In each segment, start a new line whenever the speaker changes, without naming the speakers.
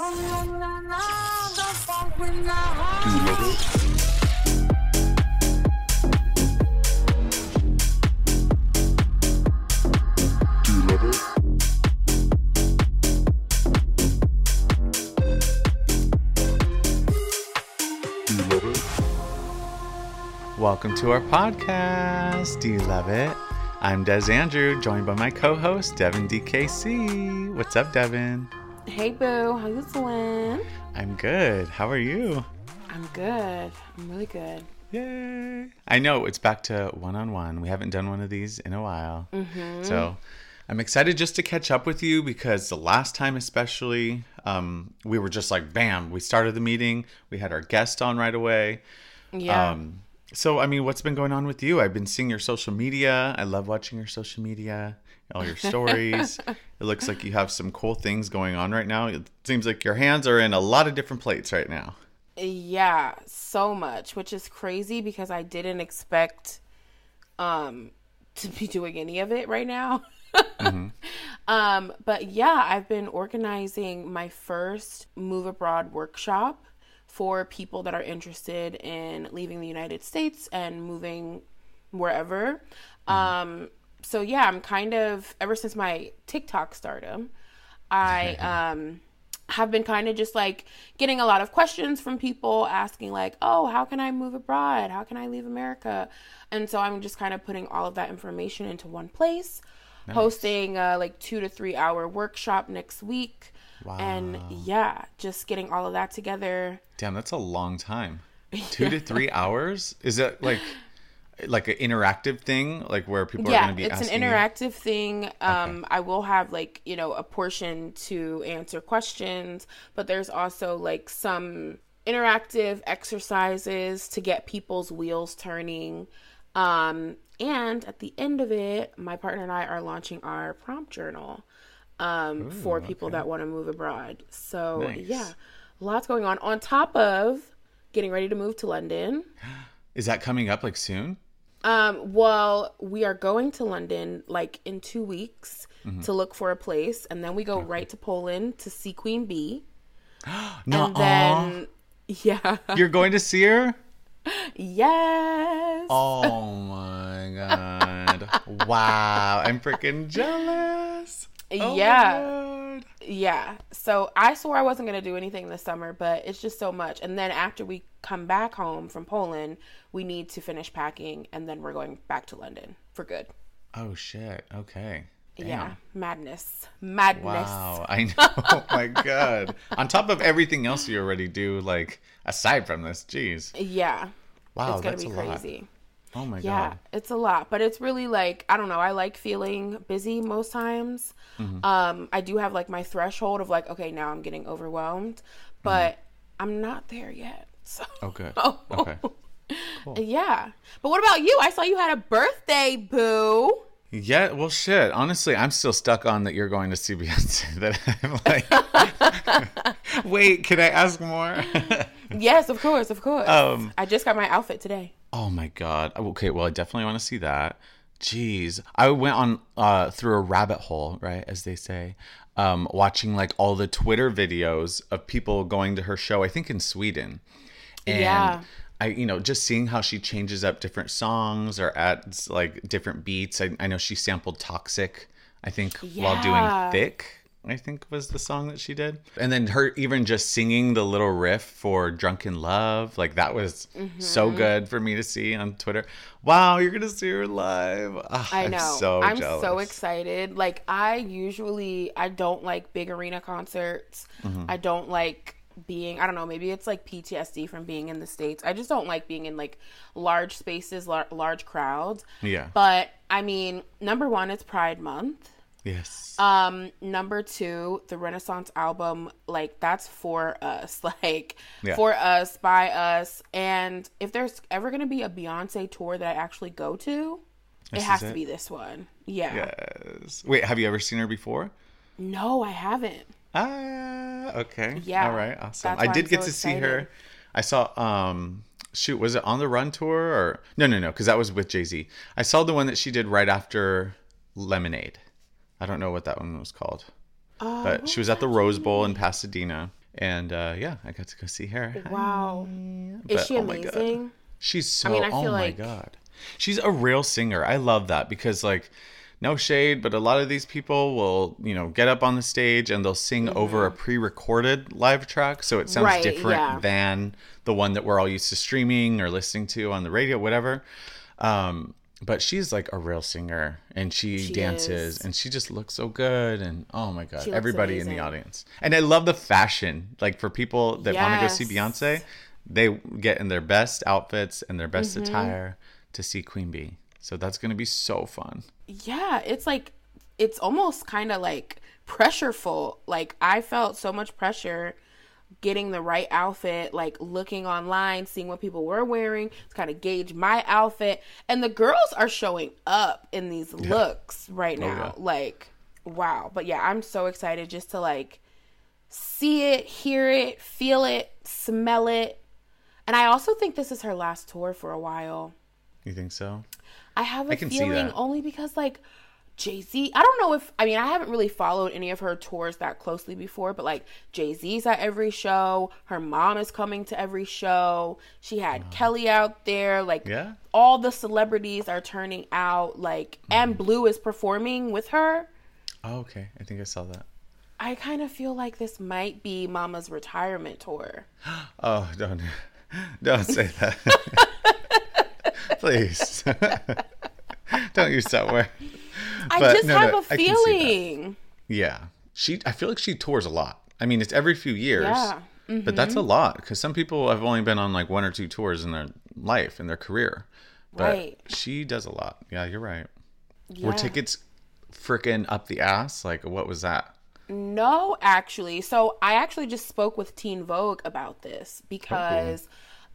Welcome to our podcast. Do you love it? I'm Dez Andrew, joined by my co-host Devon DKC. What's up, Devon?
Hey boo, how you doing?
I'm good. How are you?
I'm good. I'm really good.
Yay! I know it's back to one-on-one. We haven't done one of these in a while, so I'm excited just to catch up with you because the last time, especially, um, we were just like, bam! We started the meeting. We had our guest on right away.
Yeah.
Um, so, I mean, what's been going on with you? I've been seeing your social media. I love watching your social media, all your stories. it looks like you have some cool things going on right now. It seems like your hands are in a lot of different plates right now.
yeah, so much, which is crazy because I didn't expect um to be doing any of it right now. Um, but yeah, I've been organizing my first move abroad workshop for people that are interested in leaving the United States and moving wherever. Um, so yeah, I'm kind of ever since my TikTok stardom, I um have been kind of just like getting a lot of questions from people asking like, "Oh, how can I move abroad? How can I leave America?" And so I'm just kind of putting all of that information into one place, hosting a like 2 to 3 hour workshop next week. And yeah, just getting all of that together.
Damn, that's a long time. Two to three hours? Is it like like an interactive thing, like where people are
yeah,
going to be
it's an
asking you?
interactive thing. Um, I will have like you know a portion to answer questions, but there's also like some interactive exercises to get people's wheels turning. Um, and at the end of it, my partner and I are launching our prompt journal um, for people that want to move abroad. So
Nice.
yeah, lots going on. On top of getting ready to move to London.
Is that coming up like soon?
Um, well, we are going to London like in two weeks
Mm-hmm.
to look for a place, and then we go right to Poland to see Queen Bee,
No,
and then yeah,
you're going to see her?
yes,
Oh my god! wow, I'm freaking jealous. Oh
yeah, yeah. So I swore I wasn't gonna do anything this summer, but it's just so much. And then after we come back home from Poland, we need to finish packing, and then we're going back to London for good.
Oh shit. Okay. Damn.
Yeah, madness, madness.
Wow, I know. Oh my god. On top of everything else you already do, like aside from this, jeez.
Yeah,
Wow,
it's gonna
that's
be crazy.
Oh my
Yeah,
god.
it's a lot, but it's really like I don't know. I like feeling busy most times.
Mm-hmm.
Um, I do have like my threshold of like, okay, now I'm getting overwhelmed, but I'm not there yet. So
Oh good.
Oh.
Okay.
yeah. But what about you? I saw you had a birthday, boo.
Yeah, well, shit. Honestly, I'm still stuck on that you're going to see Beyonce. That I'm like, wait, can I ask more?
Yes, of course, of course.
Um,
I just got my outfit today.
oh my god. Okay, well, I definitely want to see that. Jeez, I went on uh, through a rabbit hole, right, as they say, um, watching like all the Twitter videos of people going to her show. I think in Sweden, and
Yeah.
I, you know, just seeing how she changes up different songs or adds like different beats. I, I know she sampled "Toxic," I think, while doing "Thick." I think was the song that she did, and then her even just singing the little riff for "Drunk in Love," like that was
Mm-hmm.
so good for me to see on Twitter. Wow, you're gonna see her live! Ah,
I
I'm
know.
so
I'm
jealous.
so excited. Like I usually I don't like big arena concerts.
Mm-hmm.
I don't like being I don't know, maybe it's like PTSD from being in the states. I just don't like being in like large spaces, lar- large crowds.
Yeah.
But I mean, number 1 it's Pride month.
Yes.
Um number 2, the Renaissance album like that's for us. Like
Yeah.
for us, by us. And if there's ever going to be a Beyonce tour that I actually go to,
This
it has
is
to be this one. Yeah.
yes. Wait, have you ever seen her before?
No, I haven't.
Ah, okay.
Yeah,
All right. Awesome. I did
I'm
get
so
to see her. I saw. Um, shoot, was it on the Run tour or no? No, no, because that was with Jay Z. I saw the one that she did right after Lemonade. I don't know what that one was called.
Oh,
but she was at the Rose Bowl in Pasadena, And uh, yeah, I got to go see her.
Wow.
But,
Is she
oh my God.
amazing?
She's so.
I mean, I
oh
feel
my
like-
god, she's a real singer. I love that because like, no shade, but a lot of these people will you know get up on the stage and they'll sing over a pre-recorded live track, so it sounds
Mm-hmm. Right,
different
yeah.
than the one that we're all used to streaming or listening to on the radio, whatever. Um, but she's like a real singer and she,
She
dances
is.
and she just looks so good and oh my god everybody in the audience and i love the fashion like for people that want to go see beyonce they get in their best outfits and their best
Mm-hmm.
attire to see queen bee so that's going to be so fun
Yeah, it's like it's almost kind of like pressureful. Like I felt so much pressure getting the right outfit, like looking online, seeing what people were wearing to kind of gauge my outfit. And the girls are showing up in these looks right oh, now.
yeah.
Like wow. But yeah, I'm so excited just to like see it, hear it, feel it, smell it. And I also think this is her last tour for a while.
you think so
I have a feeling only because like Jay Z. I don't know if I mean I haven't really followed any of her tours that closely before, but like Jay Z's at every show. Her mom is coming to every show. She had Kelly out there. Like
Yeah.
all the celebrities are turning out. Like and mm-hmm. Blue is performing with her.
oh, okay i think i saw that
I kind of feel like this might be Mama's retirement tour.
oh don't don't say that please don't use that word
I
But
just
no,
have
no,
a
I can see that.
feeling.
Yeah. She I feel like she tours a lot. I mean, it's every few years.
Yeah.
But that's mm-hmm. a lot cuz some people have only been on like one or two tours in their life in their career. But
Right.
she does a lot. Yeah, you're right. Were tickets freaking up the ass? Like what was that?
No, actually. So I actually just spoke with Teen Vogue about this oh, because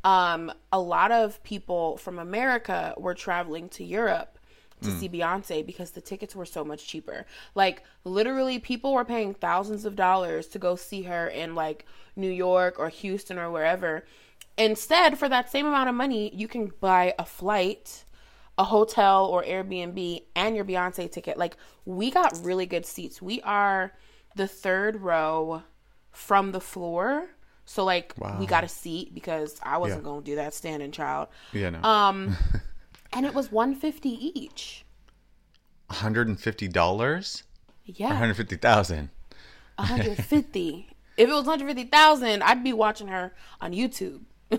um, a lot of people from America were traveling to Europe to see Beyonce because the tickets were so much cheaper. Like literally people were paying thousands of dollars to go see her in like New York or Houston or wherever. Instead, for that same amount of money, you can buy a flight, a hotel or Airbnb and your Beyonce ticket. Like we got really good seats. We are the third row from the floor. So like
Wow.
we got a seat because I wasn't
Yeah.
going to do that standing child.
Yeah, no.
Um and it was 150 each.
$150?
Yeah.
150,000.
150. if it was 150,000, I'd be watching her on YouTube.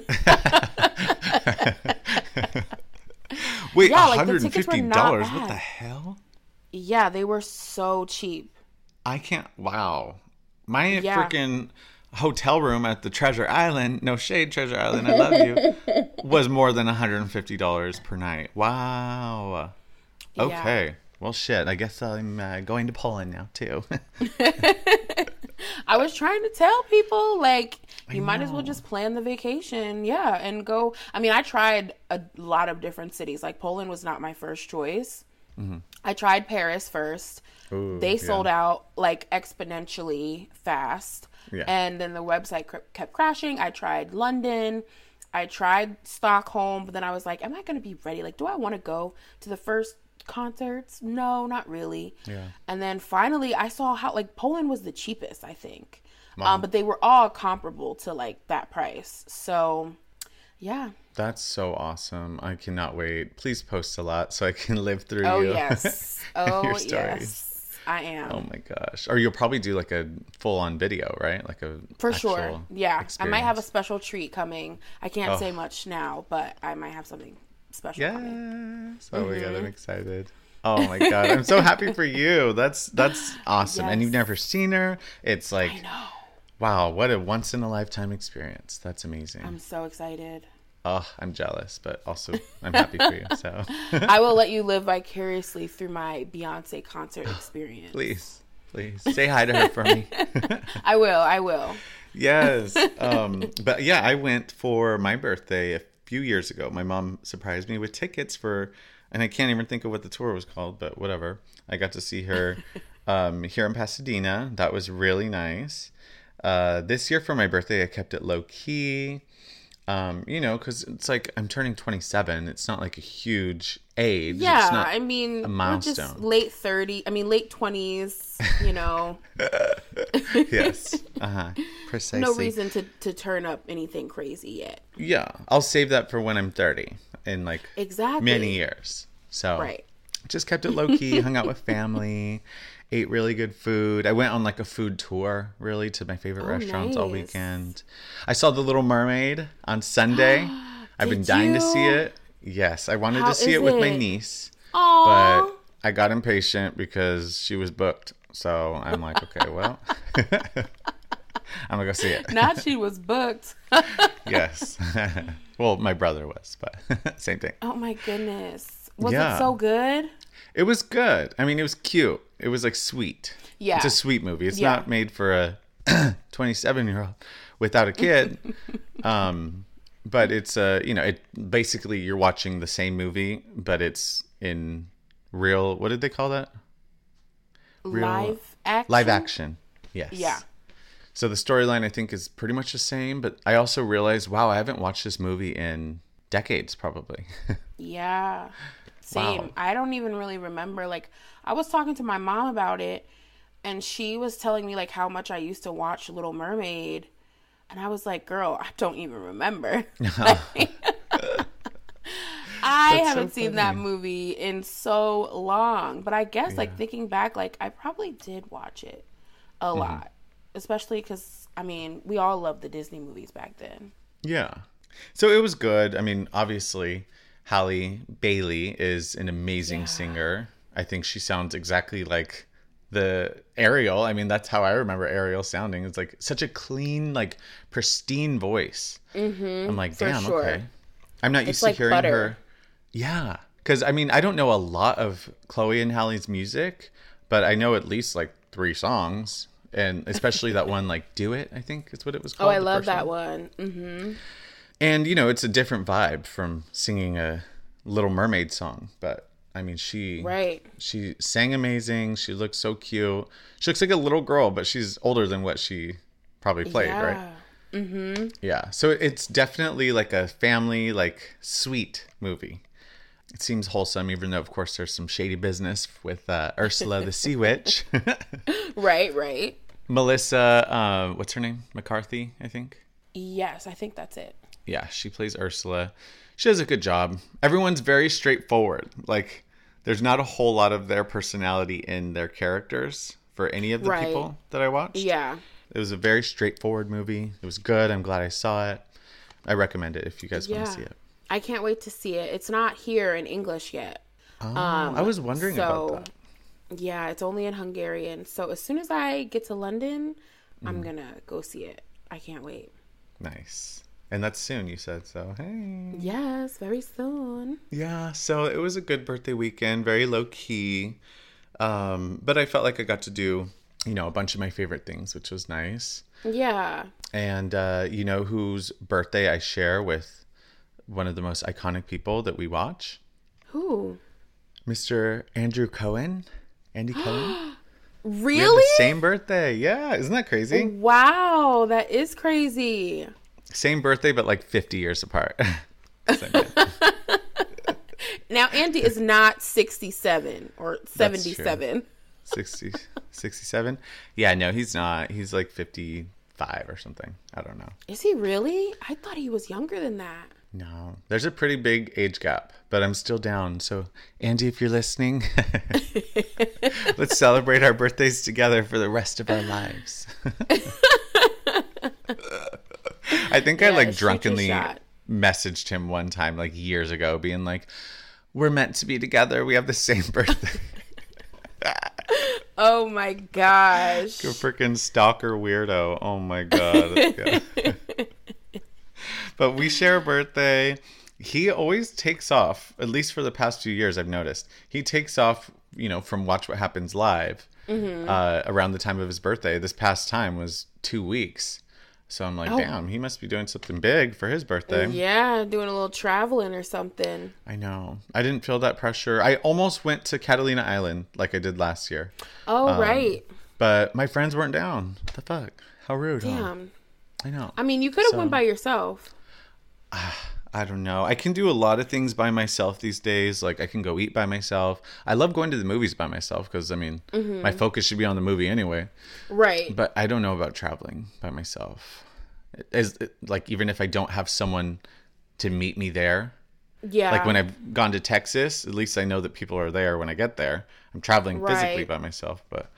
Wait,
Yeah, like, the tickets were
$150?
not
What the hell?
Yeah, they were so cheap.
I can't. Wow. My
Yeah.
freaking hotel room at the Treasure Island, no shade, Treasure Island, I love you, was more than $150 per night. Wow. Okay. Well, shit. I guess I'm uh, going to Poland now, too.
I was trying to tell people like you might as well just plan the vacation, yeah, and go. I mean, I tried a lot of different cities. Like Poland was not my first choice. I tried Paris first.
Ooh,
they
yeah.
sold out like exponentially fast,
Yeah.
and then the website kept crashing. I tried London. I tried Stockholm, but then I was like, "Am I going to be ready? Like, do I want to go to the first concerts? No, not really."
Yeah.
And then finally, I saw how like Poland was the cheapest, I think. Um, but they were all comparable to like that price. So, yeah.
That's so awesome. I cannot wait. Please post a lot so I can live through
Oh
you.
yes. Oh
Your stories.
yes. I am.
Oh my gosh. Or you'll probably do like a full on video, right? Like a
For sure. Yeah. I might have a special treat coming. I can't
Oh.
say much now, but I might have something special coming.
Yes. Oh my god,
Mm-hmm.
I'm excited. Oh my god, I'm so happy for you. That's that's awesome. And you've never seen her. It's like
I know.
wow, what a once in a lifetime experience. That's amazing.
I'm so excited.
Oh, I'm jealous, but also I'm happy for you. So
I will let you live vicariously through my Beyonce concert experience.
please, please say hi to her for me.
I will. I will.
yes. Um, but yeah, I went for my birthday a few years ago. My mom surprised me with tickets for, and I can't even think of what the tour was called, but whatever. I got to see her um, here in Pasadena. That was really nice. Uh, this year for my birthday, I kept it low key. Um, you know, because it's like I'm turning 27. It's not like a huge age. It's
Yeah,
not
I mean,
a milestone.
late 30. I mean, late 20s, you know.
yes. Uh huh. Precisely.
no reason to, to turn up anything crazy yet.
Yeah, I'll save that for when I'm 30 in like
Exactly.
many years. So
Right.
just kept it low key, hung out with family, ate really good food. I went on like a food tour, really, to my favorite
Oh,
restaurants all weekend. I saw The Little Mermaid on Sunday. I've been dying to see it. Yes, I wanted
How
to see
is
it with my niece,
Aww.
but I got impatient because she was booked. So I'm like, okay, well, I'm gonna go see it.
Not she was booked.
yes. well, my brother was, but same thing.
oh my goodness. Was
Yeah.
it so good?
It was good. I mean, it was cute. It was like sweet.
Yeah.
It's a sweet movie. It's
Yeah.
not made for a 27 year old without a kid. um, but it's uh, you know, it basically you're watching the same movie, but it's in real. What did they call that? Real-
Live action?
Live action. Yes.
Yeah.
So the storyline I think is pretty much the same, but I also realized, wow, I haven't watched this movie in decades, probably.
Yeah. Same.
Wow.
I don't even really remember. Like, I was talking to my mom about it, and she was telling me, like, how much I used to watch Little Mermaid. And I was like, girl, I don't even remember. I
That's
haven't seen that movie in so long. But I guess, like, thinking back, like, I probably did watch it a
Mm-hmm.
lot. Especially because, I mean, we all loved the Disney movies back then.
Yeah. So it was good. I mean, obviously, Halle Bailey is an amazing
Yeah.
singer. I think she sounds exactly like the Ariel. I mean, that's how I remember Ariel sounding. It's like such a clean, like pristine voice. Mm-hmm, I'm like, damn,
sure.
okay. I'm not used
like
to hearing
butter.
her. Yeah. Because, I mean, I don't know a lot of Chloe and Halle's music, but I know at least like three songs. And especially that one, like, Do It, I think is what it was called.
Oh.
I
love that
one.
one. hmm
And you know, it's a different vibe from singing a Little Mermaid song. But I mean, she
Right.
she sang amazing. She looked so cute. She looks like a little girl, but she's older than what she probably played, right?
Yeah.
Yeah. So it's definitely like a family, like sweet movie. It seems wholesome, even though, of course, there's some shady business with uh, Ursula the Sea Witch.
Right, right.
Melissa, uh, what's her name? McCarthy, I think.
Yes, I think that's it.
Yeah, she plays Ursula. She does a good job. Everyone's very straightforward. Like, there's not a whole lot of their personality in their characters for any of the
Right.
people that I watched.
Yeah.
It was a very straightforward movie. It was good. I'm glad I saw it. I recommend it if you guys want to see it.
I can't wait to see it. It's not here in English yet.
Oh, I was wondering about
Um, so-
that.
Yeah, it's only in Hungarian. So as soon as I get to London,
Mm.
I'm going to go see it. I can't wait.
Nice. And that's soon, you said. So, hey.
Yes, very soon.
Yeah, so it was a good birthday weekend, very low key. Um, but I felt like I got to do, you know, a bunch of my favorite things, which was nice.
Yeah.
And uh, you know whose birthday I share with one of the most iconic people that we watch?
Who?
Mr. Andrew Cohen. Andy Cohen.
Really?
the same birthday. Yeah, isn't that crazy?
Wow, that is crazy.
Same birthday, but like 50 years apart.
Now Andy is not 67 or 77.
60, 67. Yeah, no, he's not. He's like 55 or something. I don't know.
Is he really? I thought he was younger than that.
No, there's a pretty big age gap, but I'm still down. So, Andy, if you're listening, let's celebrate our birthdays together for the rest of our lives. I think I like drunkenly messaged him one time, like years ago, being like, "We're meant to be together. We have the same birthday."
Oh my gosh.
A freaking stalker weirdo. Oh my god. But we share a birthday. He always takes off, at least for the past few years, I've noticed. He takes off, you know, from Watch What Happens Live uh, around the time of his birthday. This past time was two weeks. So I'm like, damn, he must be doing something big for his birthday.
Yeah, doing a little traveling or something.
I know. I didn't feel that pressure. I almost went to Catalina Island like I did last year,
Oh,
Um,
right.
but my friends weren't down. What the fuck? How rude, huh? I know.
I mean, you could have
So-
went by yourself.
I don't know. I can do a lot of things by myself these days. Like I can go eat by myself. I love going to the movies by myself because I mean,
Mm-hmm.
my focus should be on the movie anyway.
Right.
But I don't know about traveling by myself. As like even if I don't have someone to meet me there,
yeah.
like when I've gone to Texas, at least I know that people are there when I get there. I'm traveling physically by myself, but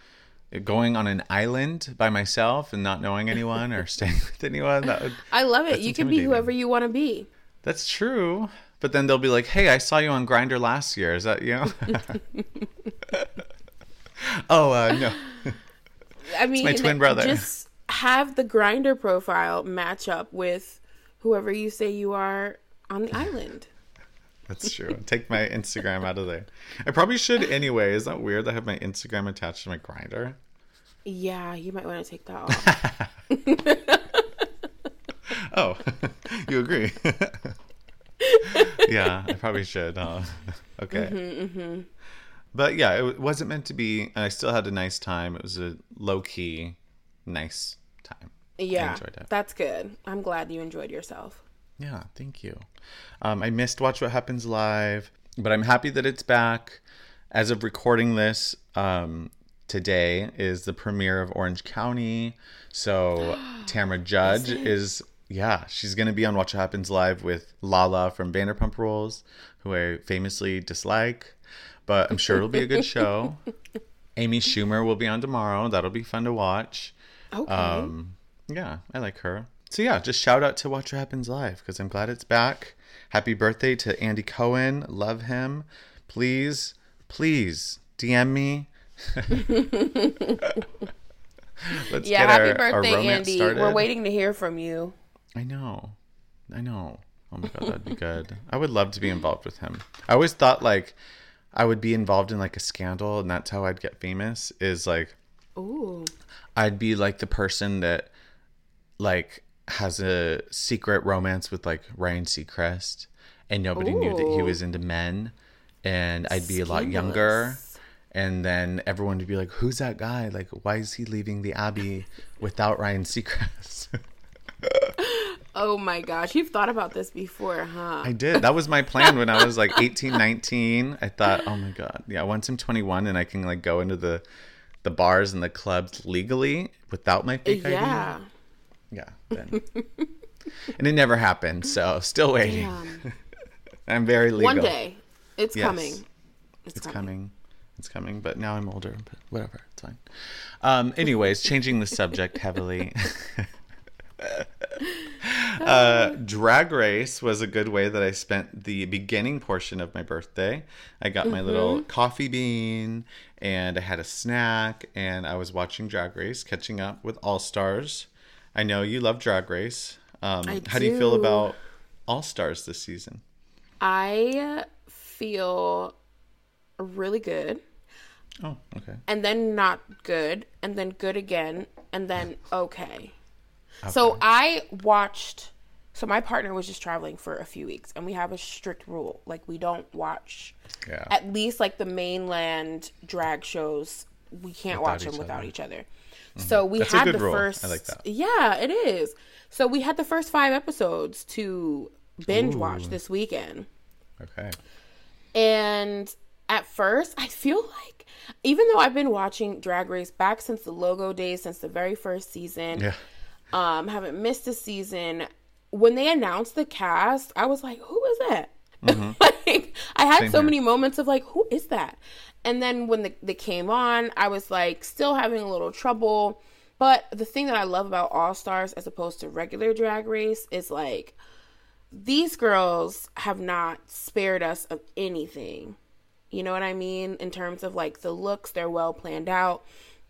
going on an island by myself and not knowing anyone or staying with anyone, that would,
I love it. You can be whoever you want to be.
That's true. But then they'll be like, "Hey, I saw you on Grindr last year. Is that you?" oh uh, no.
I mean,
my twin brother.
Just have the Grindr profile match up with whoever you say you are on the island.
That's true. Take my Instagram out of there. I probably should anyway. Is that weird? I have my Instagram attached to my Grindr.
Yeah, you might want to take that off.
Oh, you agree? yeah, I probably should. Huh? okay.
Mm-hmm,
But yeah, it wasn't meant to be, and I still had a nice time. It was a low key, nice time.
yeah, that's good. I'm glad you enjoyed yourself.
Yeah, thank you. Um, I missed Watch What Happens Live, but I'm happy that it's back. As of recording this, um, today is the premiere of Orange County. So Tamra Judge is, yeah, she's going to be on Watch What Happens Live with Lala from Vanderpump Rules, who I famously dislike, but I'm sure it'll be a good show. Amy Schumer will be on tomorrow. That'll be fun to watch.
Okay.
Um, yeah, I like her. So yeah, just shout out to Watch What Happens Live because I'm glad it's back. Happy birthday to Andy Cohen. Love him. Please, please DM me. Let's
yeah,
get
happy
our, our
birthday,
romance
Andy.
started.
We're waiting to hear from you.
I know. I know. Oh my god, that'd be good. I would love to be involved with him. I always thought like I would be involved in like a scandal and that's how I'd get famous is like
Ooh.
I'd be like the person that like has a secret romance with like Ryan Seacrest and nobody knew that he was into men and I'd be a lot younger and then everyone would be like who's that guy like why is he leaving the abbey without Ryan Seacrest
Oh my gosh, you've thought about this before, huh?
I did that was my plan when I was like 18 19 I thought oh my god yeah once I'm 21 and I can like go into the the bars and the clubs legally without my fake ID
yeah.
Yeah. Then. and it never happened, so still waiting.
Damn.
I'm very legal.
One day, it's
Yes.
coming. It's,
It's
coming.
coming. It's coming, but now I'm older, but whatever, it's fine. Um, anyways, changing the subject heavily. uh, drag race was a good way that I spent the beginning portion of my birthday. I got my little coffee bean and I had a snack and I was watching Drag Race, catching up with All Stars. I know you love Drag Race. Um,
I
how do you feel about All Stars this season?
I feel really good,
Oh, okay.
and then not good, and then good again, and then okay. So I watched. So my partner was just traveling for a few weeks, and we have a strict rule: like we don't watch
Yeah.
at least like the mainland drag shows. We can't watch them without
other.
each other. Mm-hmm. So we
That's
had the
rule. I
first.
like that.
Yeah, it is. So we had the first five episodes to binge watch this weekend.
Okay.
And at first, I feel like, even though I've been watching Drag Race back since the logo days, since the very first season,
Yeah.
Um, haven't missed a season. When they announced the cast, I was like, "Who is that?" like, I had
Mm-hmm. Same
so
here.
many moments of like, "Who is that?" And then when the, they came on, I was like, still having a little trouble. But the thing that I love about All Stars as opposed to regular Drag Race is like, these girls have not spared us of anything. You know what I mean? In terms of like the looks, they're well planned out,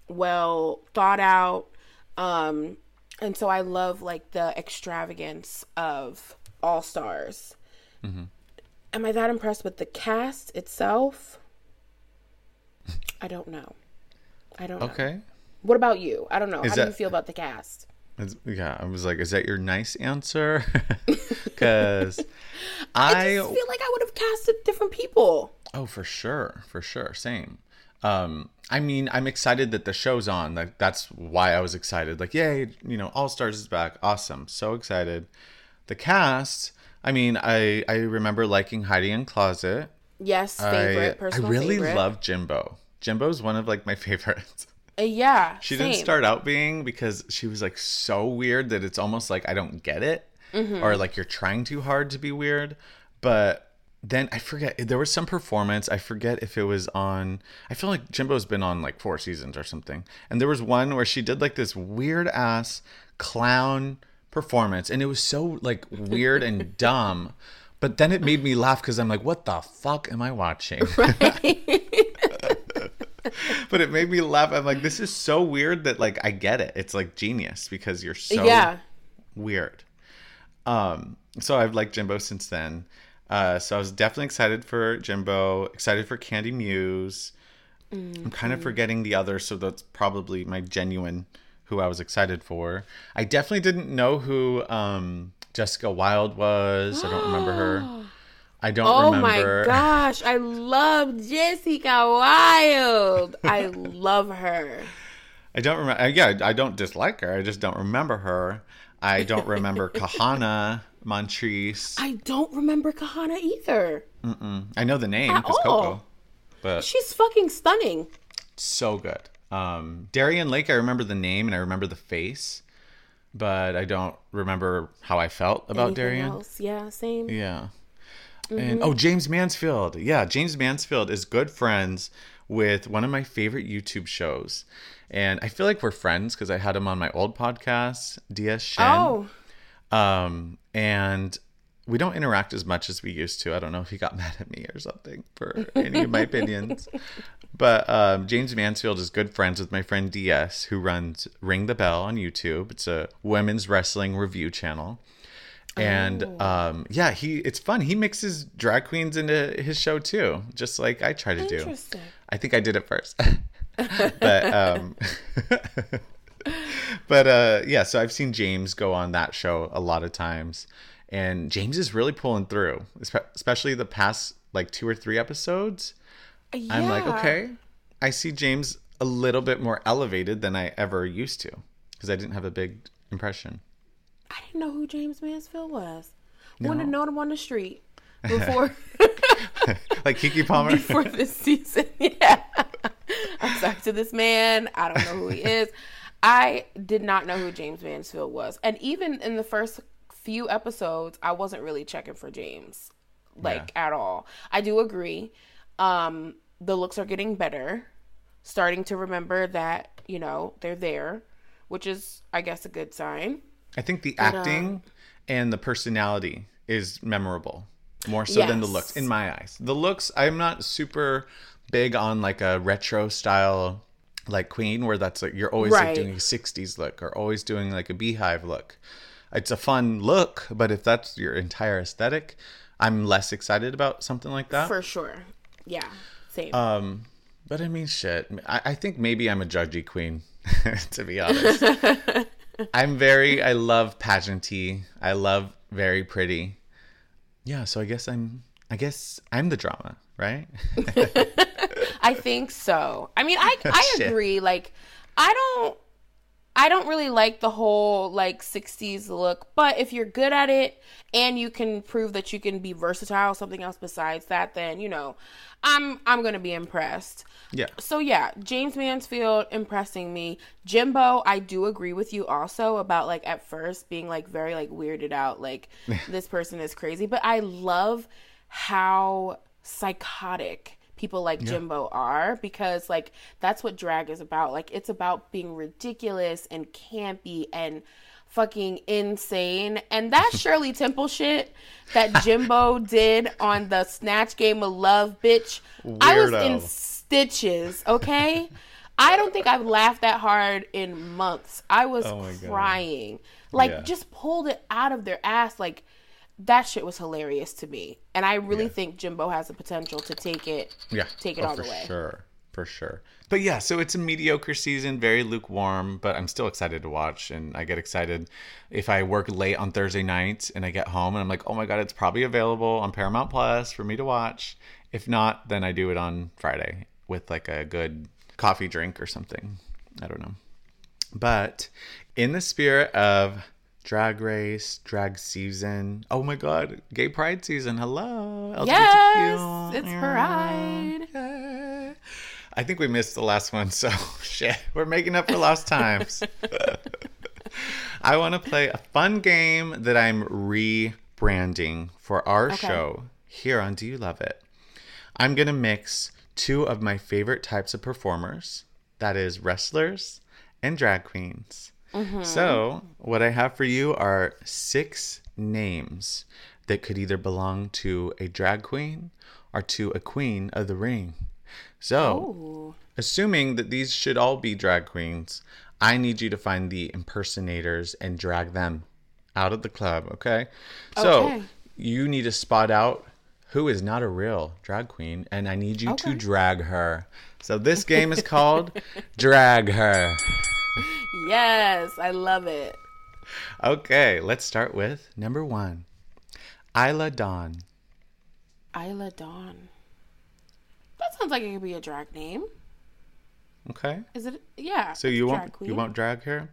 well thought out. Um, and so I love like the extravagance of All Stars. Mm-hmm. Am I that impressed with the cast itself? I don't know. I don't know.
Okay.
What about you? I don't know.
Is
How do you feel about the cast?
It's- yeah, I was like, is that your nice answer? Because
I
I,
just feel like I would have casted different people.
oh, for sure, for sure, same. Um, I mean, I'm excited that the show's on. Like, that's why I was excited. Like, yay, you know, All Stars is back. Awesome, so excited. The cast, I mean, I I remember liking Heidi N Closet.
Yes, favorite,
I,
personal
I really
favorite.
love Jimbo. Jimbo's one of like my favorites.
Uh, yeah,
She
same.
didn't start out being because she was like so weird that it's almost like I don't get it,
Mm-hmm.
or like you're trying too hard to be weird. But then I forget there was some performance. I forget if it was on. I feel like Jimbo's been on like four seasons or something, and there was one where she did like this weird ass clown performance, and it was so like weird and dumb. But then it made me laugh because I'm like, what the fuck am I watching? Right. but it made me laugh. I'm like, this is so weird that like I get it. It's like genius because you're so
yeah,
weird. Um, so I've liked Jimbo since then. Uh, so I was definitely excited for Jimbo, excited for Kandy Muse. I'm kind of forgetting the other, so that's probably my genuine who I was excited for. I definitely didn't know who um, Jessica Wild was. I don't remember her. I don't
Oh
remember.
my gosh, I love Jessica Wild. I love her.
I don't remember. Yeah, I don't dislike her. I just don't remember her. I don't remember Kahanna Montrese.
I don't remember Kahanna either.
I know the name because. Coco, but
She's fucking stunning.
so good. Um, Darienne Lake, I remember the name and I remember the face, but I don't remember how I felt about
Anything
Darienne.
else? Yeah, same.
Yeah.
Mm-hmm.
And oh, Jaymes Mansfield. Yeah, Jaymes Mansfield is good friends with one of my favorite YouTube shows. And I feel like we're friends because I had him on my old podcast, DS Shen.
Oh,
Um, and we don't interact as much as we used to. I don't know if he got mad at me or something for any of my opinions. But um, Jaymes Mansfield is good friends with my friend DS, who runs Ring the Bell on YouTube. It's a women's wrestling review channel. And um, yeah, he it's fun. He mixes drag queens into his show too, just like I try to do. I think I did it first. but um but uh yeah, so I've seen Jaymes go on that show a lot of times and Jaymes is really pulling through, especially the past like two or three episodes.
Yeah.
I'm like, okay, I see Jaymes a little bit more elevated than I ever used to because I didn't have a big impression.
I didn't know who Jaymes Mansfield was.
No.
Wanted to know him on the street before
like Keke Palmer.
before this season. Yeah. I'm sorry to this man. I don't know who he is. I did not know who Jaymes Mansfield was. And even in the first few episodes, I wasn't really checking for Jaymes. Like at all. I do agree. Um, the looks are getting better. Starting to remember that, you know, they're there, which is I guess a good sign.
I think the acting and the personality is memorable more so than the looks in my eyes. The looks, I'm not super big on like a retro style like Queen where that's like you're always like doing a 60s look or always doing like a beehive look. It's a fun look, but if that's your entire aesthetic, I'm less excited about something like that.
For sure. Yeah. Same.
Um, but I mean, shit. I, I think maybe I'm a judgy queen, to be honest. I'm very. I love pageanty. I love very pretty. Yeah, so I guess I'm. I guess I'm the drama, right?
I think so. I mean, I oh,
I
agree. Like, I don't I don't really like the whole like 60s look, but if you're good at it and you can prove that you can be versatile, something else besides that, then you know, I'm I'm gonna be impressed.
yeah.
So yeah, Jaymes Mansfield impressing me. Jimbo, I do agree with you also about like at first being like very like weirded out, like this person is crazy. But I love how psychotic people like Jimbo are because like that's what drag is about. Like it's about being ridiculous and campy and fucking insane. And that Shirley Temple shit that Jimbo did on the Snatch Game of Love, bitch. I was in stitches, okay? I don't think I've laughed that hard in months. I was
Oh my God.
crying. Like
Yeah.
just pulled it out of their ass like that shit was hilarious to me. And I really
Yeah.
think Jimbo has the potential to take it
Yeah.
take it
Oh,
all the way. for.
Sure. For sure. But yeah, so it's a mediocre season, very lukewarm, but I'm still excited to watch. And I get excited if I work late on Thursday nights and I get home and I'm like, oh my God, it's probably available on Paramount Plus for me to watch. If not, then I do it on Friday with like a good coffee drink or something. I don't know. But in the spirit of Drag Race, Drag Season. Oh my God, Gay Pride Season. Hello. LGBTQ.
Yes, it's Pride.
I think we missed the last one, so shit, we're making up for lost times. I want to play a fun game that I'm rebranding for our
Okay.
show here on Do You Love It? I'm going to mix two of my favorite types of performers that is, wrestlers and drag queens. Mm-hmm. So, what I have for you are six names that could either belong to a drag queen or to a queen of the ring. So,
Ooh.
assuming that these should all be drag queens, I need you to find the impersonators and drag them out of the club, okay? So, you need to spot out who is not a real drag queen, and I need you to drag her. So, this game is called Drag Her.
Yes, I love it.
Okay, let's start with number one Isla Dawn.
Isla Dawn. That sounds like it could be a drag name.
Okay.
Is it? Yeah.
So you won't
queen.
you won't drag her?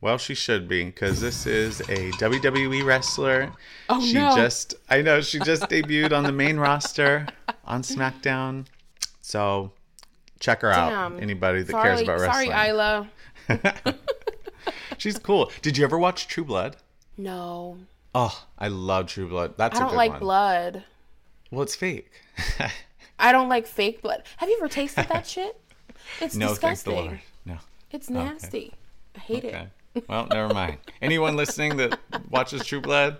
Well, she should be because this is a WWE wrestler.
Oh,
she
no.
just I know she just debuted on the main roster on SmackDown. So check her out. Anybody that
sorry,
cares about wrestling. sorry.
Isla.
She's cool. Did you ever watch True Blood?
No,
Oh, I love True Blood. That's
I don't like
one.
blood.
Well, it's fake.
I don't like fake blood. Have you ever tasted that shit? It's
no,
disgusting.
No.
It's nasty. I hate
Okay.
it.
Well, never mind. Anyone listening that watches True Blood,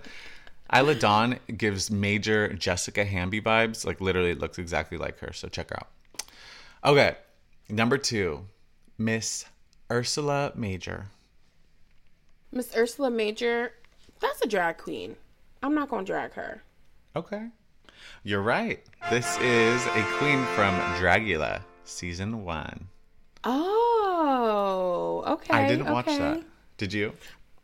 Isla Dawn gives major Jessica Hamby vibes. Like literally, it looks exactly like her. So check her out. Okay, number two, Miss Ursula Major.
Miss Ursula Major, that's a drag queen. I'm not gonna drag her.
Okay, you're right. This is a queen from Dragula, season one.
Oh, okay.
I didn't watch that. Did you?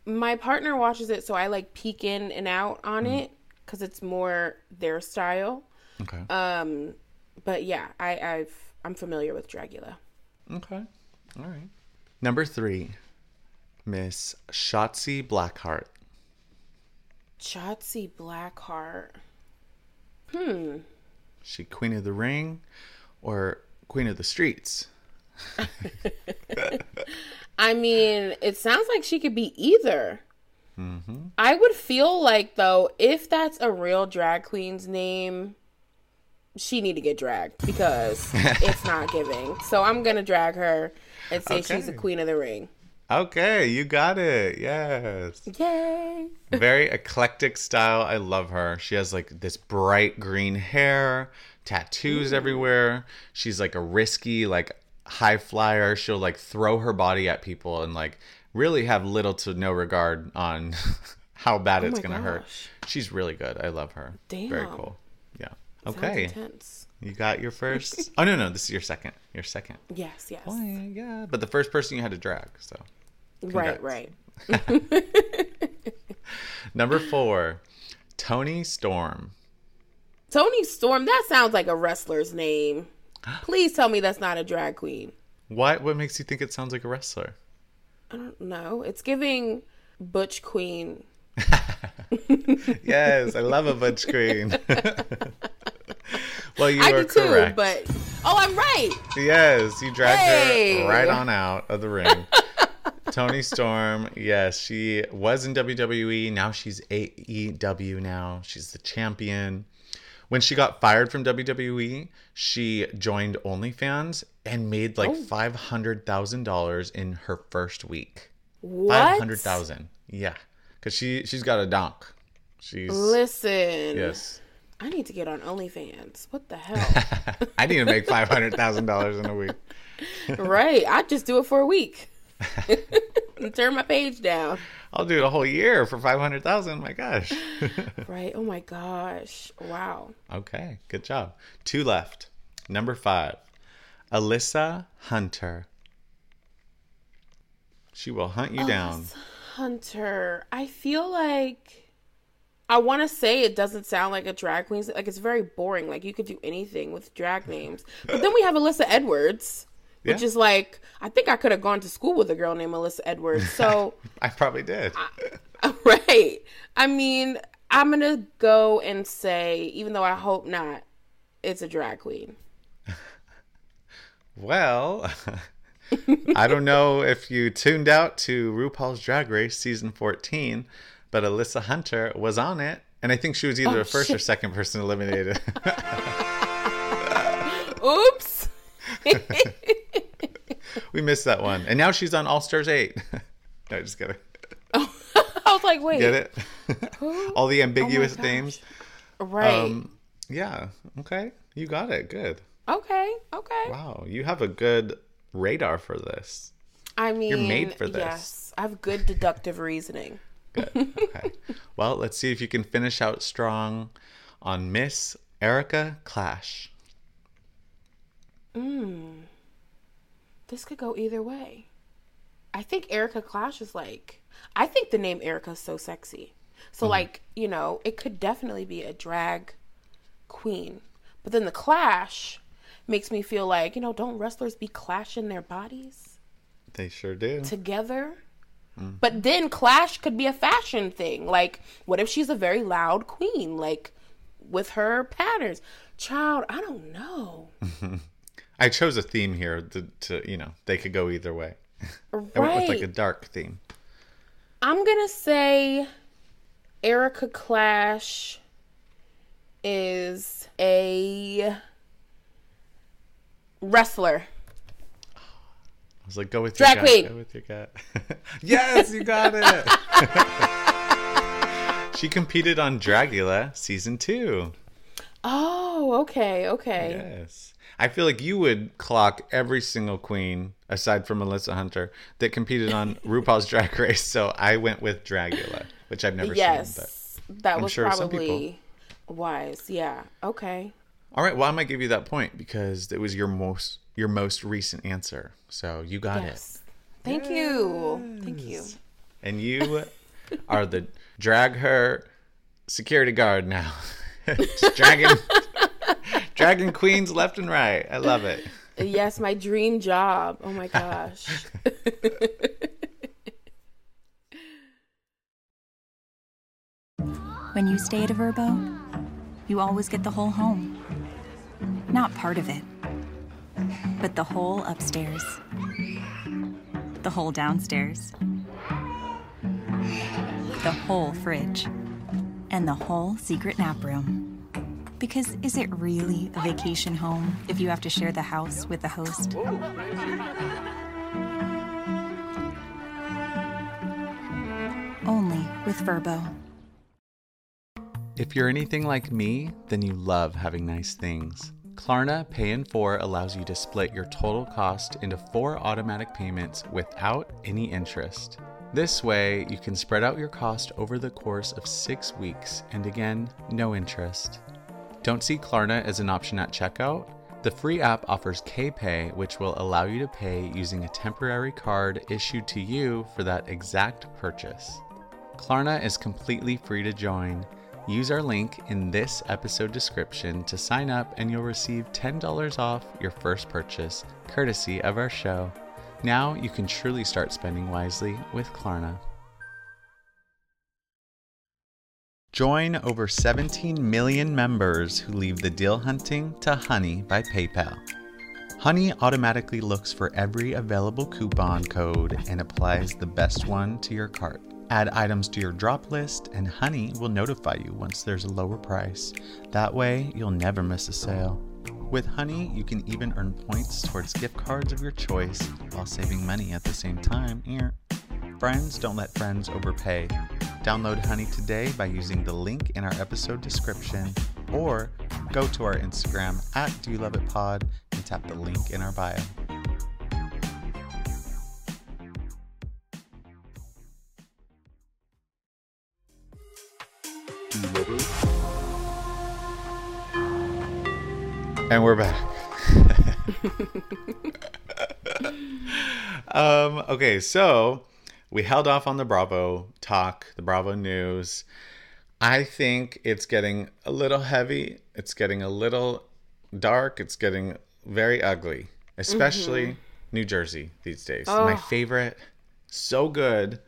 My partner watches it, so I like peek in and out on
Mm.
it because it's more their style.
Okay.
Um, but yeah, I, I've I'm familiar with Dragula.
Okay. All right. Number three, Miss Shotzi Blackheart.
Shotzi Blackheart. Hmm.
she queen of the ring or queen of the streets
I mean, it sounds like she could be either.
Mm-hmm.
I would feel like though, if that's a real drag queen's name, she need to get dragged because it's not giving. So I'm gonna drag her and say she's a
Okay.
queen of the ring.
okay you got it. Yes.
Yay!
very eclectic style. I love her. She has like this bright green hair tattoos mm. everywhere. She's like a risky like high flyer. She'll like throw her body at people and like really have little to no regard on how bad oh it's
Oh my
gonna hurt. she's really good. I love her.
Damn.
very cool. Yeah okay you got your first oh no no this is your second your second
Yes, yes.
Oh, yeah, but the first person you had to drag. So
Right, right.
number four, Toni Storm.
Toni Storm, that sounds like a wrestler's name. Please tell me that's not a drag queen.
What what makes you think it sounds like a wrestler?
I don't know. It's giving Butch Queen.
Yes, I love a butch queen. Well, you
I
are
do too,
correct.
but oh, I'm right.
Yes, you dragged
Hey!
her right on out of the ring. Toni Storm, yes, she was in WWE. Now she's AEW. Now she's the champion. When she got fired from WWE, she joined OnlyFans and made like
Oh.
five hundred thousand dollars in her first week.
What?
Five hundred thousand. Yeah, because she she's got a donk. She's
Listen.
yes.
I need to get on OnlyFans. What the hell?
I need to make five hundred thousand dollars in a week.
right. I just do it for a week. and turn my page down.
I'll do it a whole year for five hundred thousand. My gosh.
Right. Oh my gosh. Wow.
okay, good job. Two left. Number five, Alyssa Hunter. She will hunt you down.
Hunter. I feel like I want to say it doesn't sound like a drag queen. Like it's very boring. Like you could do anything with drag names. But then we have Alyssa Edwards, which is like I think I could have gone to school with a girl named Alyssa Edwards. So
I probably did.
right. I mean, I'm gonna go and say, even though I hope not, it's a drag queen.
Well, I don't know if you tuned out to RuPaul's Drag Race season 14, but Alyssa Hunter was on it. And I think she was either
Oh,
the first or second person eliminated.
Oops.
we missed that one. And now she's on All Stars 8. no, just kidding.
I was like, wait.
Get it? All the ambiguous
gosh.
names.
Right.
Um, yeah. Okay. You got it. Good.
okay. Okay.
Wow. You have a good radar for this.
I mean, you're
made for this.
Yes, I have good deductive reasoning.
Good. Okay. well, let's see if you can finish out strong on Miss Erika Klash.
This could go either way. I think Erika Klash is like, I think the name Erica is so sexy. So,
Mm-hmm.
like, you know, it could definitely be a drag queen. But then the clash makes me feel like, you know, don't wrestlers be clashing their bodies
They sure do.
together?
Mm.
But then clash could be a fashion thing. Like, what if she's a very loud queen? Like, with her patterns. Child, I don't know.
I chose a theme here to, to you know, they could go either way. I went with like a dark theme.
I'm gonna say Erika Klash is a wrestler.
I was like, go with your
Drag
gut.
queen.
Go with your gut. yes, you got it. she competed on Dragula season two.
Oh, okay, okay.
Yes. I feel like you would clock every single queen, aside from Melissa Hunter, that competed on RuPaul's Drag Race. So I went with Dragula, which I've never seen.
Yes, that
I'm
was
sure
probably wise. Yeah. Okay.
But all right, well, I might give you that point because it was your most your most recent answer. So you got it.
Yes. Thank you. Thank you.
And you are the drag her security guard now. Just dragging dragging queens left and right. I love it.
Yes, my dream job. Oh my gosh.
When you stay at a Vrbo, you always get the whole home. Not part of it, but the whole upstairs, the whole downstairs, the whole fridge, and the whole secret nap room. Because is it really a vacation home if you have to share the house with the host? Only with Vrbo.
If you're anything like me, then you love having nice things. Klarna Pay in 4 allows you to split your total cost into four automatic payments without any interest. This way, you can spread out your cost over the course of six weeks, and again, no interest. Don't see Klarna as an option at checkout? The free app offers KPay, which will allow you to pay using a temporary card issued to you for that exact purchase. Klarna is completely free to join. Use our link in this episode description to sign up, and you'll receive $10 off your first purchase, courtesy of our show. Now you can truly start spending wisely with Klarna. Join over 17 million members who leave the deal hunting to Honey by PayPal. Honey automatically looks for every available coupon code and applies the best one to your cart. Add items to your drop list, and Honey will notify you once there's a lower price. That way, you'll never miss a sale. With Honey, you can even earn points towards gift cards of your choice while saving money at the same time. Friends don't let friends overpay. Download Honey today by using the link in our episode description or go to our Instagram at Do You Love It Pod and tap the link in our bio. And we're back. um, okay, so we held off on the Bravo talk, the Bravo news. I think it's getting a little heavy. It's getting a little dark. It's getting very ugly, especially New Jersey these days. My favorite. So good.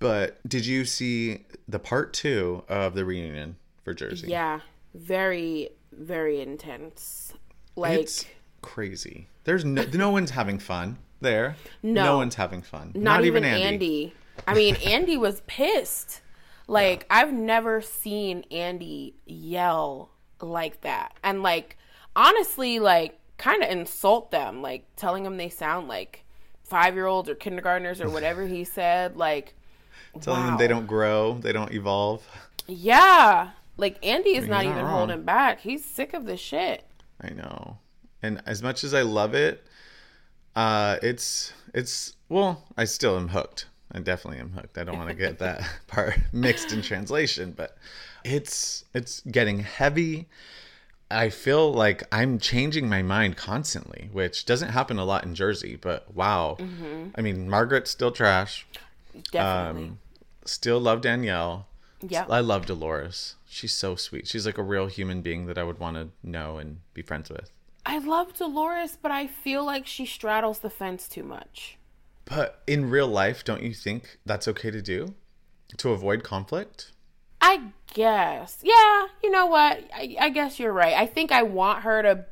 But did you see the part two of the reunion for Jersey?
Yeah, very very intense. Like
It's crazy. There's no, no one's having fun there. No.
No.
one's having fun.
not, even Andy. I mean, Andy was pissed. Like I've never seen Andy yell like that, and like honestly, like kind of insult them, like telling them they sound like five year olds or kindergartners or whatever he said. Like,
Telling them they don't grow, they don't evolve.
Yeah, like Andy is not
not
even
wrong.
holding back. He's sick of this shit.
I know. And as much as I love it, uh it's it's well, I still am hooked. I definitely am hooked. I don't want to get that part mixed in translation, but it's it's getting heavy. I feel like I'm changing my mind constantly, which doesn't happen a lot in Jersey, but wow. I mean, Margaret's still trash.
Definitely.
Um, still love Danielle.
Yeah.
I love Dolores. She's so sweet. She's like a real human being that I would want to know and be friends with.
I love Dolores, but I feel like she straddles the fence too much.
But in real life, don't you think that's okay to do? To avoid conflict?
I guess. Yeah, you know what? I, I guess you're right. I think I want her to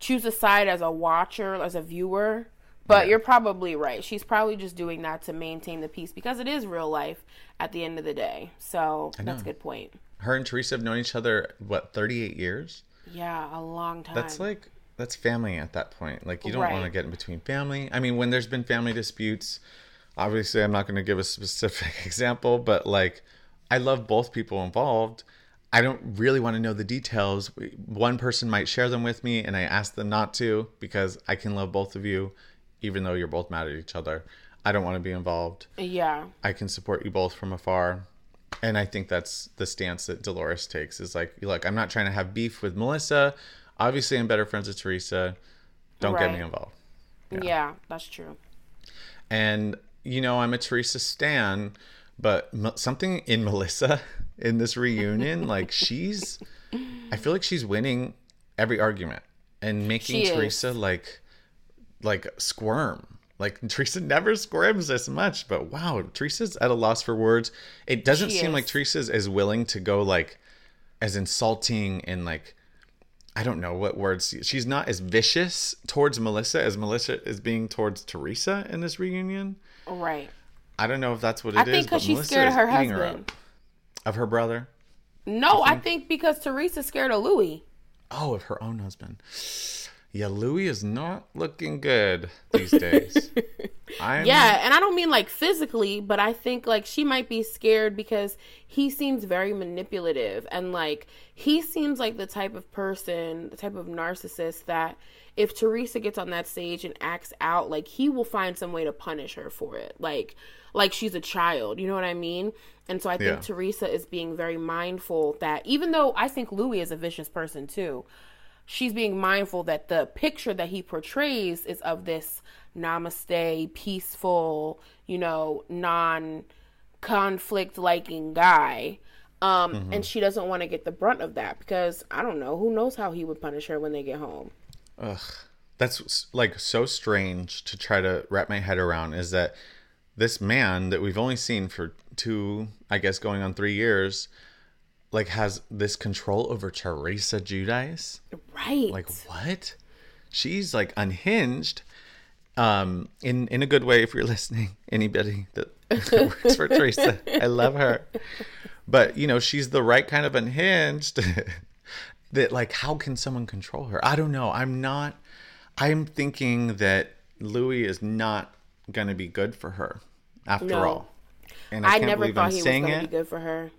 choose a side as a watcher, as a viewer. But you're probably right. She's probably just doing that to maintain the peace because it is real life at the end of the day. So that's a good point.
Her and Teresa have known each other, what, 38 years?
Yeah, a long time.
That's like, that's family at that point. Like, you don't want to get in between family. I mean, when there's been family disputes, obviously, I'm not going to give a specific example, but like, I love both people involved. I don't really want to know the details. One person might share them with me, and I ask them not to because I can love both of you, even though you're both mad at each other. I don't want to be involved.
yeah.
I can support you both from afar. And I think that's the stance that Dolores takes is like, look, I'm not trying to have beef with Melissa. Obviously, I'm better friends with Teresa. Don't get me involved.
yeah. that's true.
And, you know, I'm a Teresa Stan, but something in Melissa in this reunion, like she's, I feel like she's winning every argument and making
She is.
Teresa like, like squirm. Like Teresa never squirms this much, but wow, Teresa's at a loss for words. It doesn't
She
seem like
is.
Teresa's as willing to go like as insulting and like I don't know what words. She's not as vicious towards Melissa as Melissa is being towards Teresa in this reunion.
Right.
I don't know if that's what it
I
is.
think
but
because she's
Melissa
scared of her husband.
up. of her brother.
No, I think because Teresa's scared of Luis.
Oh, of her own husband. Yeah, Luis is not looking good these days. I'm,
Yeah, and I don't mean like physically, but I think like she might be scared because he seems very manipulative and like he seems like the type of person, the type of narcissist that if Teresa gets on that stage and acts out, like he will find some way to punish her for it. Like like she's a child, you know what I mean? And so I think
Yeah.
Teresa is being very mindful that even though I think Luis is a vicious person too, she's being mindful that the picture that he portrays is of this namaste, peaceful, you know, non conflict liking guy. Um, and she doesn't want to get the brunt of that because I don't know who knows how he would punish her when they get home. Ugh.
That's like so strange to try to wrap my head around is that this man that we've only seen for two, I guess going on three years, like has this control over Teresa Giudice.
Right.
Like what? She's like unhinged. Um, in in a good way. If you're listening, anybody that, that works for Teresa, I love her. But you know, she's the right kind of unhinged. that like, how can someone control her? I don't know. I'm not. I'm thinking that Luis is not gonna be good for her after
No.
all. And
I
can't
never
believe
thought
I'm
he was to
it.
be good for her.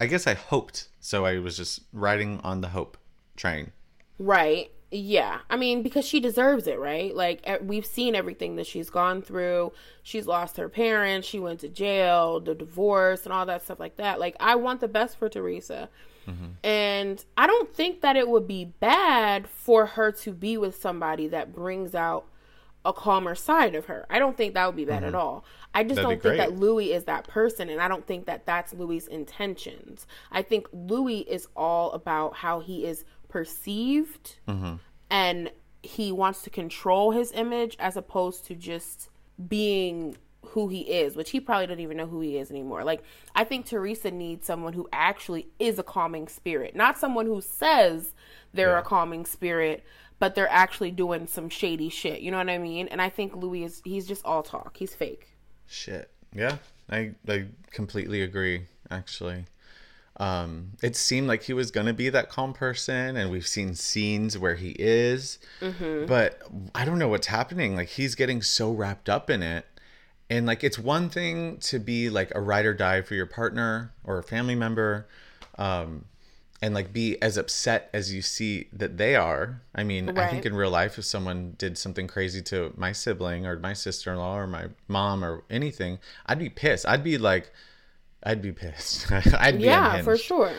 I guess I hoped. So I was just riding on the hope train.
Right. Yeah. I mean, because she deserves it, right? Like, we've seen everything that she's gone through. She's lost her parents. She went to jail, the divorce, and all that stuff like that. Like, I want the best for Teresa. Mm-hmm. And I don't think that it would be bad for her to be with somebody that brings out a calmer side of her. I don't think that would be bad at all. I just
That'd
don't think that. Luis is that person, and I don't think that that's Luis's intentions. I think Luis is all about how he is perceived
Mm-hmm.
and he wants to control his image as opposed to just being who he is, which he probably doesn't even know who he is anymore. Like, I think Teresa needs someone who actually is a calming spirit, not someone who says they're yeah. a calming spirit, but they're actually doing some shady shit. You know what I mean? And I think Luis is, he's just all talk. He's fake.
Shit. Yeah. I, I completely agree, actually. Um, it seemed like he was going to be that calm person, and we've seen scenes where he is, mm-hmm. but I don't know what's happening. Like, he's getting so wrapped up in it. And, like, it's one thing to be like a ride or die for your partner or a family member, um, and like be as upset as you see that they are. I mean, right. I think in real life, if someone did something crazy to my sibling or my sister in law or my mom or anything, I'd be pissed. I'd be like, I'd be pissed. I'd be
yeah, unhinged. for sure,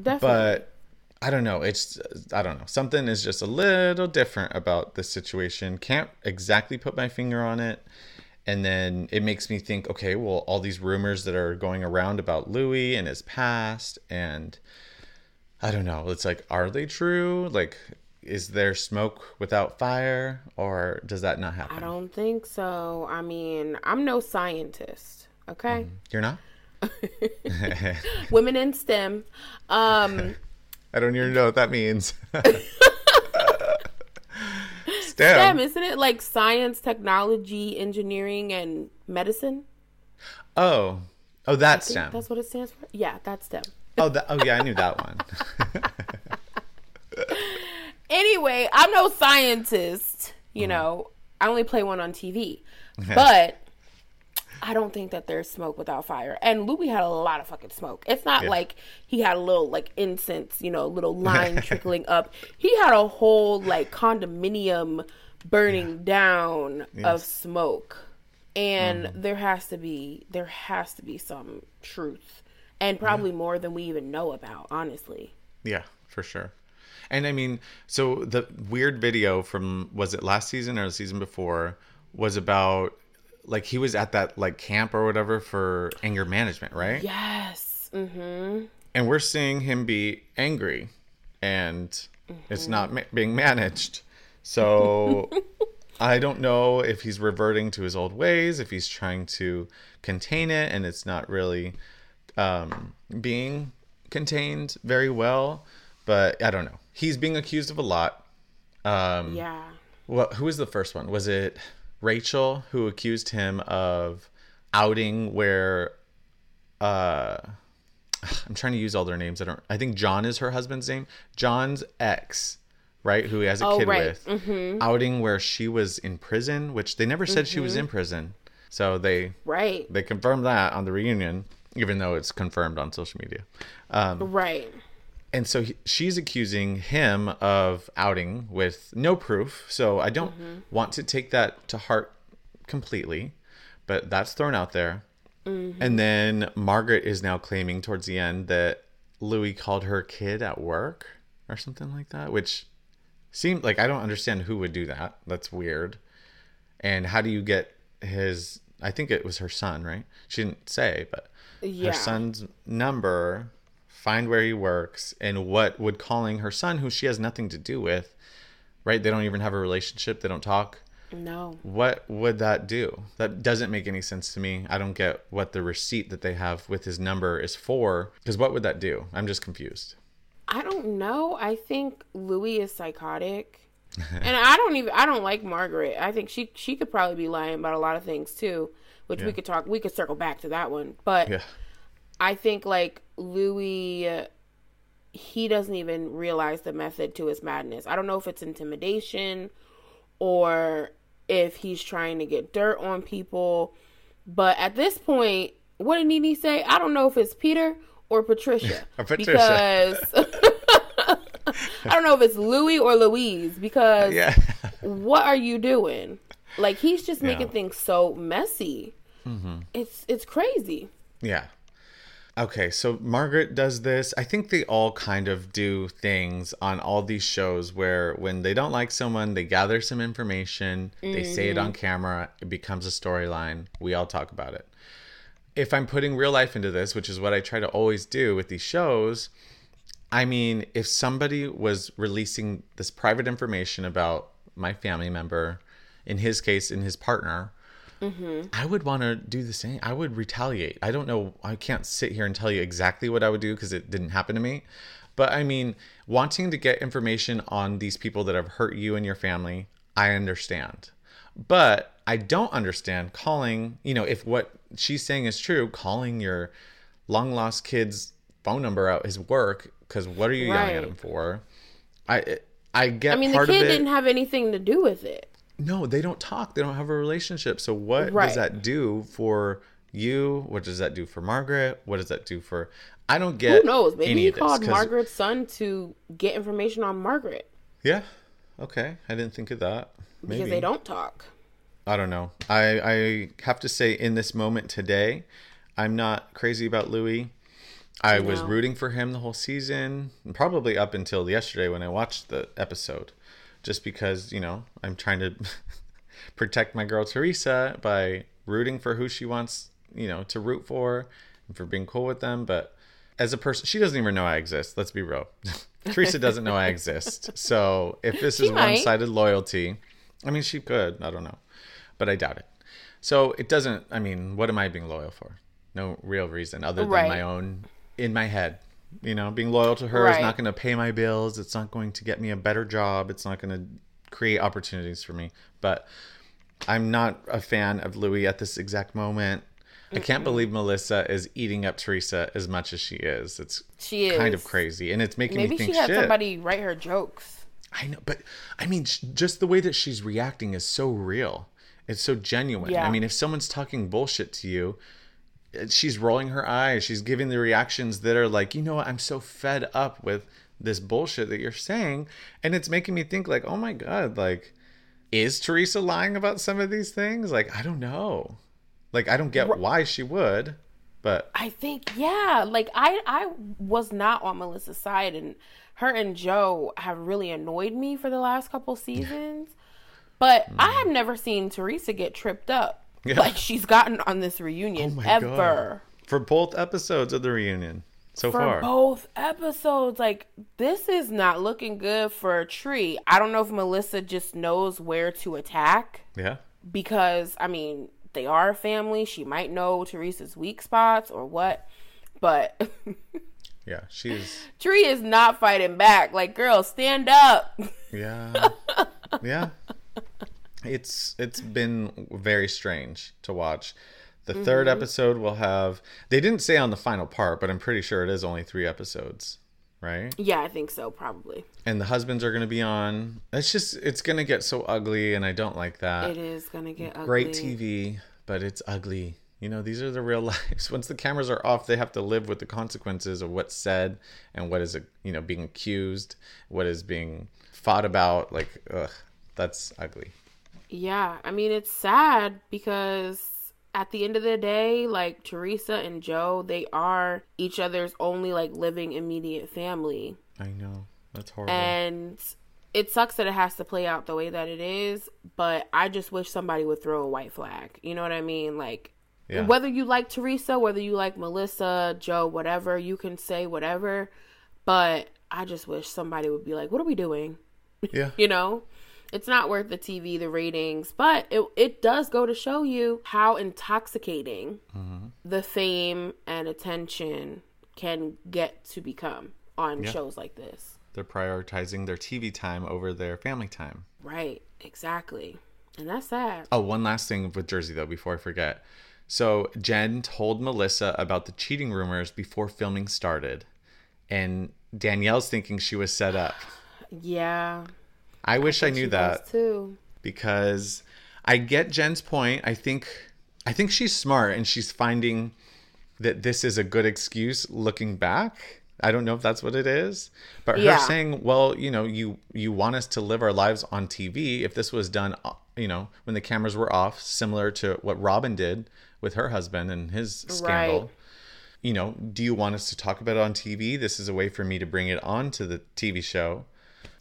definitely. But I don't know. It's I don't know. Something is just a little different about this situation. Can't exactly put my finger on it. And then it makes me think, okay, well, all these rumors that are going around about Luis and his past, and I don't know. It's like, are they true? Like, is there smoke without fire, or does that not happen?
I don't think so. I mean, I'm no scientist. Okay, mm-hmm.
you're not.
Women in STEM. Um,
I don't even know what that means.
STEM. STEM, isn't it like science, technology, engineering, and medicine?
Oh, oh, that's STEM.
That's what it stands for. Yeah, that's STEM.
Oh, that, oh yeah, I knew that one.
anyway, I'm no scientist. You mm. know, I only play one on TV, but I don't think that there's smoke without fire. And Luis had a lot of fucking smoke. It's not yeah. like he had a little like incense, you know, a little line trickling up. He had a whole like condominium burning yeah. down yes. of smoke. And mm there has to be there has to be some truth. And probably yeah. more than we even know about, honestly.
Yeah, for sure. And I mean, so the weird video from was it last season or the season before was about like he was at that like camp or whatever for anger management, right?
Yes. Mm-hmm.
And we're seeing him be angry, and mm-hmm. it's not ma- being managed. So I don't know if he's reverting to his old ways, if he's trying to contain it, and it's not really um, being contained very well. But I don't know. He's being accused of a lot.
Um, yeah.
Well, who was the first one? Was it? Rachel, who accused him of outing where uh I'm trying to use all their names. I don't I think John is her husband's name. John's ex, right, who he has a oh, kid right. with. Mm-hmm. Outing where she was in prison, which they never said mm-hmm. she was in mm-hmm. prison. So they
Right.
They confirmed that on the reunion, even though it's confirmed on social media.
Um, right
and so he, she's accusing him of outing with no proof. So I don't mm-hmm. want to take that to heart completely, but that's thrown out there. Mm-hmm. And then Margaret is now claiming towards the end that Luis called her kid at work or something like that, which seemed like I don't understand who would do that. That's weird. And how do you get his? I think it was her son, right? She didn't say, but yeah. her son's number find where he works, and what would calling her son, who she has nothing to do with, right? They don't even have a relationship, they don't talk.
No.
What would that do? That doesn't make any sense to me. I don't get what the receipt that they have with his number is for. Because what would that do? I'm just confused.
I don't know. I think Luis is psychotic. and I don't even I don't like Margaret. I think she she could probably be lying about a lot of things too, which yeah. we could talk we could circle back to that one. But yeah. I think like Luis he doesn't even realize the method to his madness. I don't know if it's intimidation or if he's trying to get dirt on people. But at this point, what did Nene say? I don't know if it's Peter or Patricia. Patricia. Because I don't know if it's Luis or Louise because yeah. what are you doing? Like he's just making yeah. things so messy. Mm-hmm. It's it's crazy.
Yeah. Okay, so Margaret does this. I think they all kind of do things on all these shows where when they don't like someone, they gather some information, mm-hmm. they say it on mm-hmm. camera, it becomes a storyline. We all talk about it. If I'm putting real life into this, which is what I try to always do with these shows, I mean, if somebody was releasing this private information about my family member, in his case, in his partner, Mm-hmm. I would want to do the same. I would retaliate. I don't know. I can't sit here and tell you exactly what I would do because it didn't happen to me. But I mean, wanting to get information on these people that have hurt you and your family, I understand. But I don't understand calling, you know, if what she's saying is true, calling your long lost kid's phone number out his work because what are you yelling at him for? I I get
I mean, the kid didn't have anything to do with it.
No, they don't talk. They don't have a relationship. So what
Right.
does that do for you? What does that do for Margaret? What does that do for? I don't get.
Who knows? Maybe he
of this,
Margaret's son to get information on Margaret
Yeah. Okay. I didn't think of that. Maybe.
because they don't talk.
I don't know. I I have to say in this moment today, I'm not crazy about Luis. I was rooting for him the whole season, probably up until yesterday when I watched the episode, just because you know I'm trying to protect my girl Teresa by rooting for who she wants, you know, to root for, and for being cool with them. But as a person, she doesn't even know I exist. Let's be real. Teresa doesn't know I exist. So if this is
She might.
one-sided loyalty, I mean, she could. I don't know, but I doubt it. So it doesn't. I mean, what am I being loyal for? No real reason other than
Right.
my own in my head. You know, being loyal to her is not going to pay my bills. It's not going to get me a better job. It's not going to create opportunities for me. But I'm not a fan of Luis at this exact moment. I can't believe Melissa is eating up Teresa as much as she is. It's
She is
kind of crazy, and it's making
Maybe
me think Maybe
she had
shit.
somebody write her jokes.
I know, but I mean, sh- just the way that she's reacting is so real. It's so genuine.
Yeah.
I mean, if someone's talking bullshit to you, she's rolling her eyes. She's giving the reactions that are like, you know what? I'm so fed up with this bullshit that you're saying, and it's making me think like, oh my god, like, is Teresa lying about some of these things? Like, I don't know. Like, I don't get why she would, but
I think yeah, like I I was not on Melissa's side and her and Joe have really annoyed me for the last couple seasons. But I have never seen Teresa get tripped up
Yeah.
like she's gotten on this reunion
oh my
ever.
god, for both episodes of the reunion so
For
far.
both episodes, like this is not looking good for a Tree. I don't know if Melissa just knows where to attack
yeah.
because I mean they are a family. She might know Teresa's weak spots or what, but
Yeah, she's
Tree is not fighting back. Like, girl, stand up.
Yeah. yeah. It's it's been very strange to watch. The third
Mm-hmm.
episode will have they didn't say on the final part, but I'm pretty sure it is only 3 episodes, right?
Yeah, I think so, probably.
And the husbands are going to be on. It's just it's going to get so ugly and I don't like that.
It is gonna get ugly.
Great TV, but it's ugly. You know, these are the real lives. Once the cameras are off, they have to live with the consequences of what's said and what is, a you know, being accused, what is being fought about. Like, ugh, that's ugly.
Yeah, I mean it's sad because at the end of the day, like Teresa and Joe, they are each other's only like living immediate family.
I know. That's horrible.
And it sucks that it has to play out the way that it is, but I just wish somebody would throw a white flag. You know what I mean? Like
Yeah.
whether you like Teresa, whether you like Melissa, Joe, whatever, you can say whatever, but I just wish somebody would be like, "What are we doing?"
yeah.
you know it's not worth the tv the ratings but it, it does go to show you how intoxicating mm-hmm. the fame and attention can get to become on shows like this
They're prioritizing their TV time over their family time.
right exactly and that's sad
Oh, one last thing with Jersey though, before I forget. So Jen told Melissa about the cheating rumors before filming started, and Danielle's thinking she was set up.
yeah
I wish I, knew that
too
because I get Jen's point. I think I think she's smart and she's finding that this is a good excuse looking back. I don't know if that's what it is, but her
Yeah.
saying, "Well, you know, you you want us to live our lives on TV. If this was done, uh, you know, when the cameras were off, similar to what Robyn did with her husband and his scandal."
Right.
You know, do you want us to talk about it on TV? This is a way for me to bring it on to the TV show.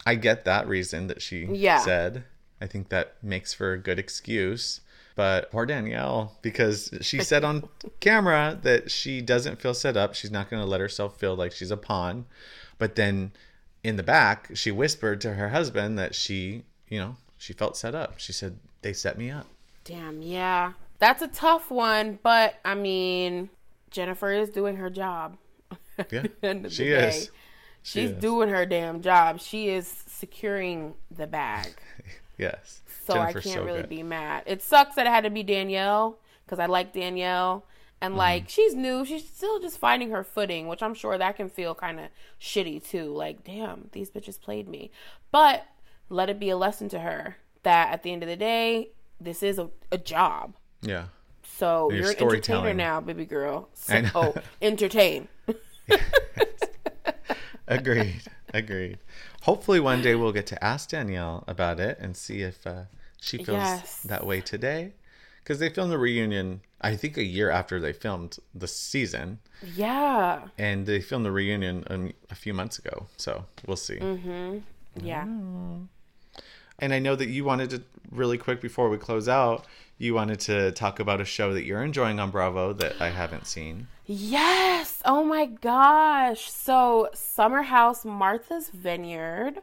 I get that reason that she
Yeah.
said. I think that makes for a good excuse. But poor Danielle, because she said on camera that she doesn't feel set up. She's not going to let herself feel like she's a pawn. But then in the back, she whispered to her husband that she, you know, she felt set up. She said they set me up.
Damn, yeah. That's a tough one, but I mean, Jennifer is doing her job.
Yeah, she is. She
She's doing her damn job. She is securing the bag.
Yes.
So
Jennifer's
I can't
so
really
good.
be mad. It sucks that it had to be Danielle because I like Danielle. And
Mm-hmm.
like she's new, she's still just finding her footing, which I'm sure that can feel kind of shitty too. Like, damn, these bitches played me. But let it be a lesson to her that at the end of the day, this is a, a job.
Yeah.
So
You're
you're an entertainer now, baby girl. So,
I know.
oh, entertain.
Agreed. Agreed. Hopefully, one day we'll get to ask Danielle about it and see if uh, she feels
Yes.
that way today. Because they filmed the reunion, I think, a year after they filmed the season,
Yeah.
and they filmed the reunion a few months ago. So we'll see.
Mm-hmm. Yeah.
And I know that you wanted to really quick before we close out. You wanted to talk about a show that you're enjoying on Bravo that I haven't seen.
Yes. Oh my gosh. So, Summer House Martha's Vineyard.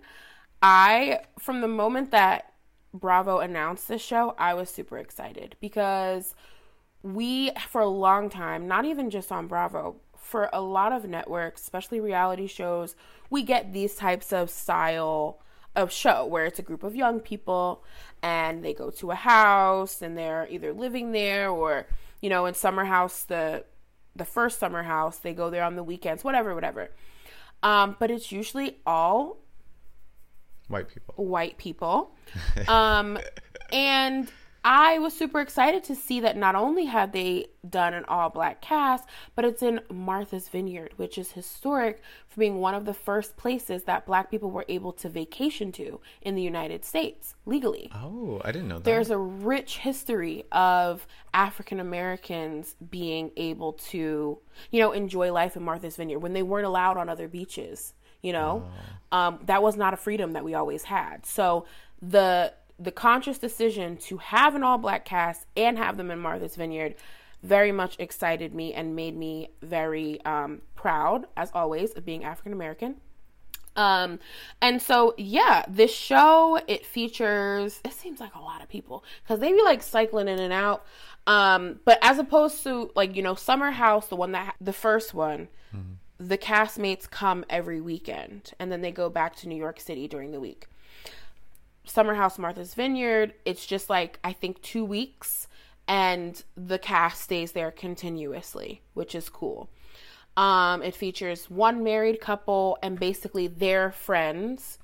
I, from the moment that Bravo announced this show, I was super excited because we, for a long time, not even just on Bravo, for a lot of networks, especially reality shows, we get these types of style of show where it's a group of young people and they go to a house and they're either living there or you know in summer house the the first summer house they go there on the weekends whatever whatever um but it's usually all
White people.
white people. Um, and I was super excited to see that not only had they done an all black cast, but it's in Martha's Vineyard, which is historic for being one of the first places that black people were able to vacation to in the United States legally.
Oh, I didn't know that.
There's a rich history of African Americans being able to, you know, enjoy life in Martha's Vineyard when they weren't allowed on other beaches. You know, um, that was not a freedom that we always had. So the the conscious decision to have an all black cast and have them in Martha's Vineyard very much excited me and made me very um, proud, as always, of being African American. Um, and so yeah, this show it features. It seems like a lot of people because they be like cycling in and out. Um, but as opposed to like you know Summer House, the one that the first one, the castmates come every weekend and then they go back to New York City during the week. Summer House Martha's Vineyard, it's just like I think 2 weeks and the cast stays there continuously, which is cool. Um it features one married couple and basically their friends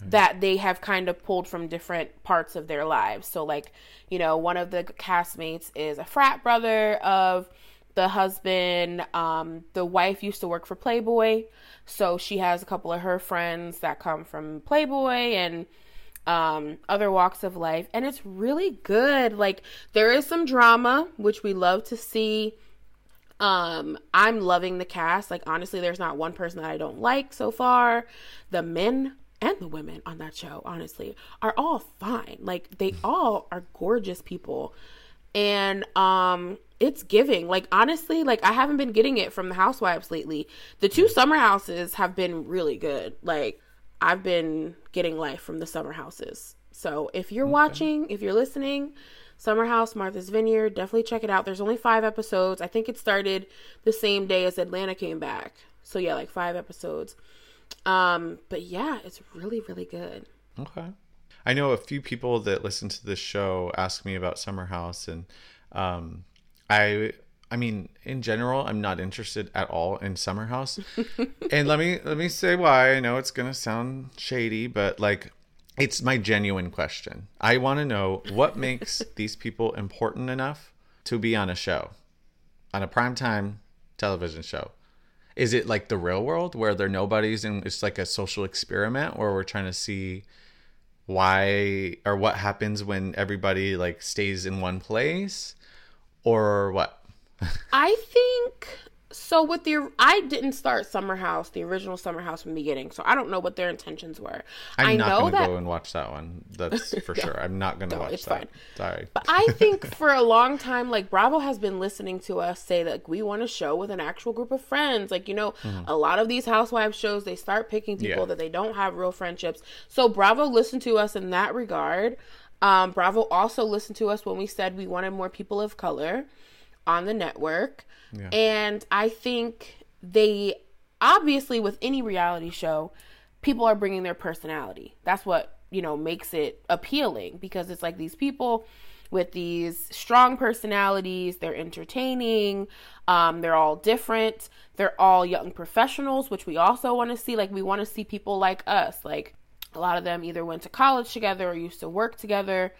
that they have kind of pulled from different parts of their lives. So like, you know, one of the castmates is a frat brother of the husband um the wife used to work for playboy so she has a couple of her friends that come from playboy and um other walks of life. And it's really good. Like there is some drama which we love to see. Um i'm loving the cast. Like honestly there's not one person that i don't like so far. The men and the women on that show honestly are all fine. Like they all are gorgeous people. And um it's giving. Like honestly like i haven't been getting it from the housewives lately. The two summer houses have been really good. Like i've been getting life from the summer houses. So if you're watching if you're listening summer house martha's vineyard definitely check it out. There's only five episodes. I think it started the same day as atlanta came back. So yeah like five episodes. Um but yeah it's really really good.
Okay. I know a few people that listen to this show ask me about Summer House, and um, I, I mean, in general, I'm not interested at all in Summer House. and let me let me say why. I know it's gonna sound shady, but like, it's my genuine question. I want to know what makes these people important enough to be on a show, on a primetime television show. Is it like the real world where they're nobodies and it's like a social experiment, where we're trying to see why or what happens when everybody like stays in one place or what
I think So with the I didn't start Summer House, the original Summer House from the beginning, so I don't know what their intentions were.
I'm
I
not
know
gonna
that
go and watch that one. That's for sure. I'm not gonna
No,
watch
it's
that.
fine.
Sorry.
But I think for a long time, like Bravo has been listening to us say that like, we want a show with an actual group of friends. Like, you know, a lot of these housewives shows, they start picking people
Mm-hmm. Yeah.
that they don't have real friendships. So Bravo listened to us in that regard. Um, Bravo also listened to us when we said we wanted more people of color on the network.
Yeah.
And I think they obviously with any reality show, people are bringing their personality. That's what, you know, makes it appealing because it's like these people with these strong personalities, they're entertaining, um, they're all different, they're all young professionals, which we also want to see. Like we want to see people like us. Like a lot of them either went to college together or used to work together.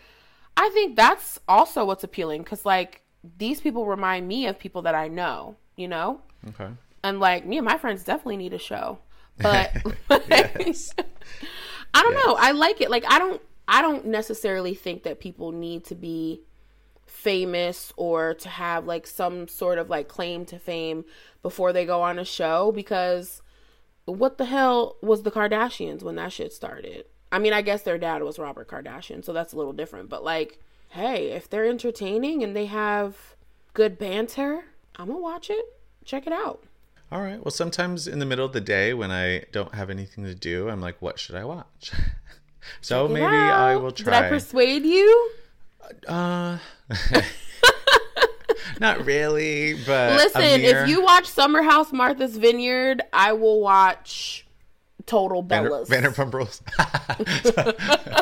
I think that's also what's appealing because like these people remind me of people that I know, you know?
Okay.
And like me and my friends definitely need a show. But
Yes.
I don't know. I like it. Like I don't I don't necessarily think that people need to be famous or to have like some sort of like claim to fame before they go on a show because what the hell was the Kardashians when that shit started? I mean, I guess their dad was Robert Kardashian, so that's a little different, but like hey, if they're entertaining and they have good banter, I'm going to watch it. Check it out.
All right. Well, sometimes in the middle of the day when I don't have anything to do, I'm like, what should I watch? so
Check
maybe I will
Did
try.
I persuade you?
uh, not really, but
Listen,
Amir-
if you watch Summer House Martha's Vineyard, I will watch Total
Vander-
Bellas.
Vanderpump Rules.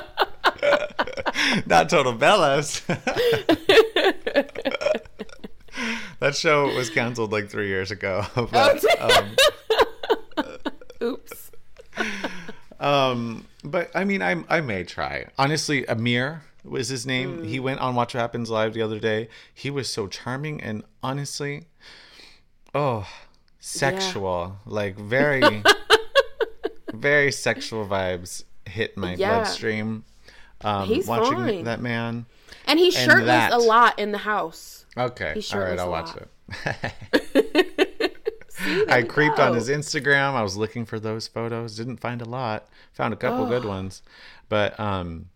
Not Total Bellas. that show was canceled like three years ago. But, um,
Oops.
um, but I mean, I I may try. Honestly, Amir was his name. He went on Watch What Happens Live the other day. He was so charming and honestly, oh, sexual. Like very, very sexual vibes hit my
Yeah.
bloodstream. Um,
He's
watching
fine.
that man.
And he's
And
shirtless
that.
a lot in the house.
Okay, all right, I'll watch it. I
you
creeped on his Instagram. I was looking for those photos. Didn't find a lot. Found a couple good ones, but um,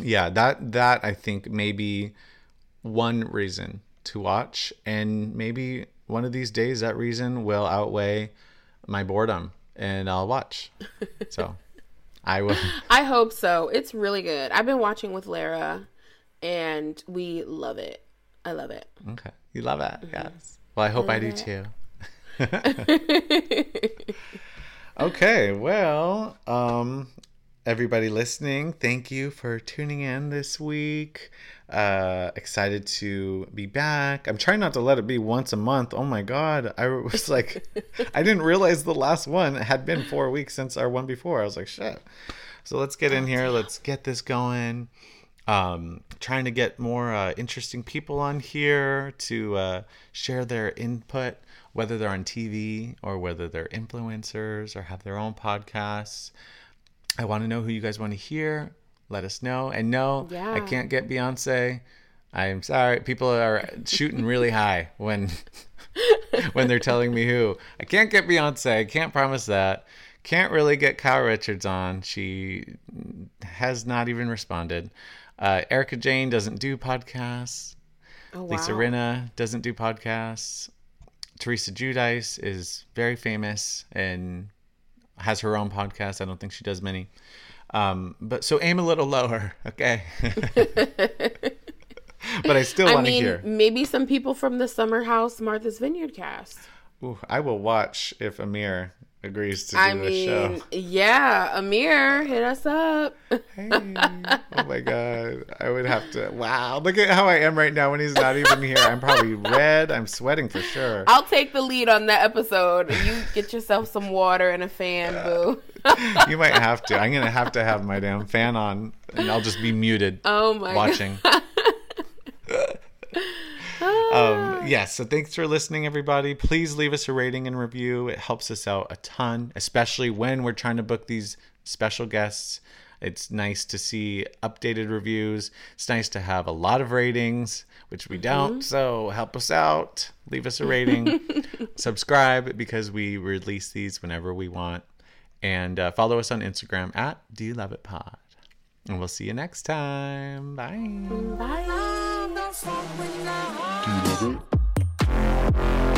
yeah, that that I think maybe one reason to watch, and maybe one of these days that reason will outweigh my boredom, and I'll watch. So I will.
I hope so. It's really good. I've been watching with Lara, and we love it. I love it.
Okay, you love it,
Mm-hmm.
yes. Well, I hope I do too. okay, well, um, everybody listening, thank you for tuning in this week. Uh, excited to be back. I'm trying not to let it be once a month. Oh my god, I was like, I didn't realize the last one had been four weeks since our one before. I was like, shit. So let's get in here. Let's get this going um, trying to get more uh, interesting people on here to uh, share their input, whether they're on TV or whether they're influencers or have their own podcasts. I want to know who you guys want to hear. Let us know. And no, I can't get Beyonce. I'm sorry. People are shooting really high when when they're telling me who. I can't get Beyonce. I can't promise that. Can't really get Kyle Richards on. She has not even responded. Uh, Erika Jayne doesn't do podcasts.
Oh,
Lisa. Rinna doesn't do podcasts. Teresa Giudice is very famous and has her own podcast. I don't think she does many. Um, but so aim a little lower, okay? but I still want to
mean,
hear.
maybe some people from the Summer House Martha's Vineyard cast.
Ooh, I will watch if Amir agrees to do
I
the
mean,
show.
yeah, Amir, hit us up.
Hey, oh my god, I would have to. Wow, look at how I am right now when he's not even here. I'm probably red. I'm sweating for sure.
I'll take the lead on that episode. You get yourself some water and a fan, boo.
You might have to. I'm gonna have to have my damn fan on, and I'll just be muted
Oh my
watching. um, yes, so thanks for listening, everybody. Please leave us a rating and review. It helps us out a ton, especially when we're trying to book these special guests. It's nice to see updated reviews. It's nice to have a lot of ratings, which we don't. So help us out. Leave us a rating. Subscribe because we release these whenever we want. And uh, follow us on Instagram at Do You Love It Pod. And we'll see you next time. Bye.
Bye.
Do you love it?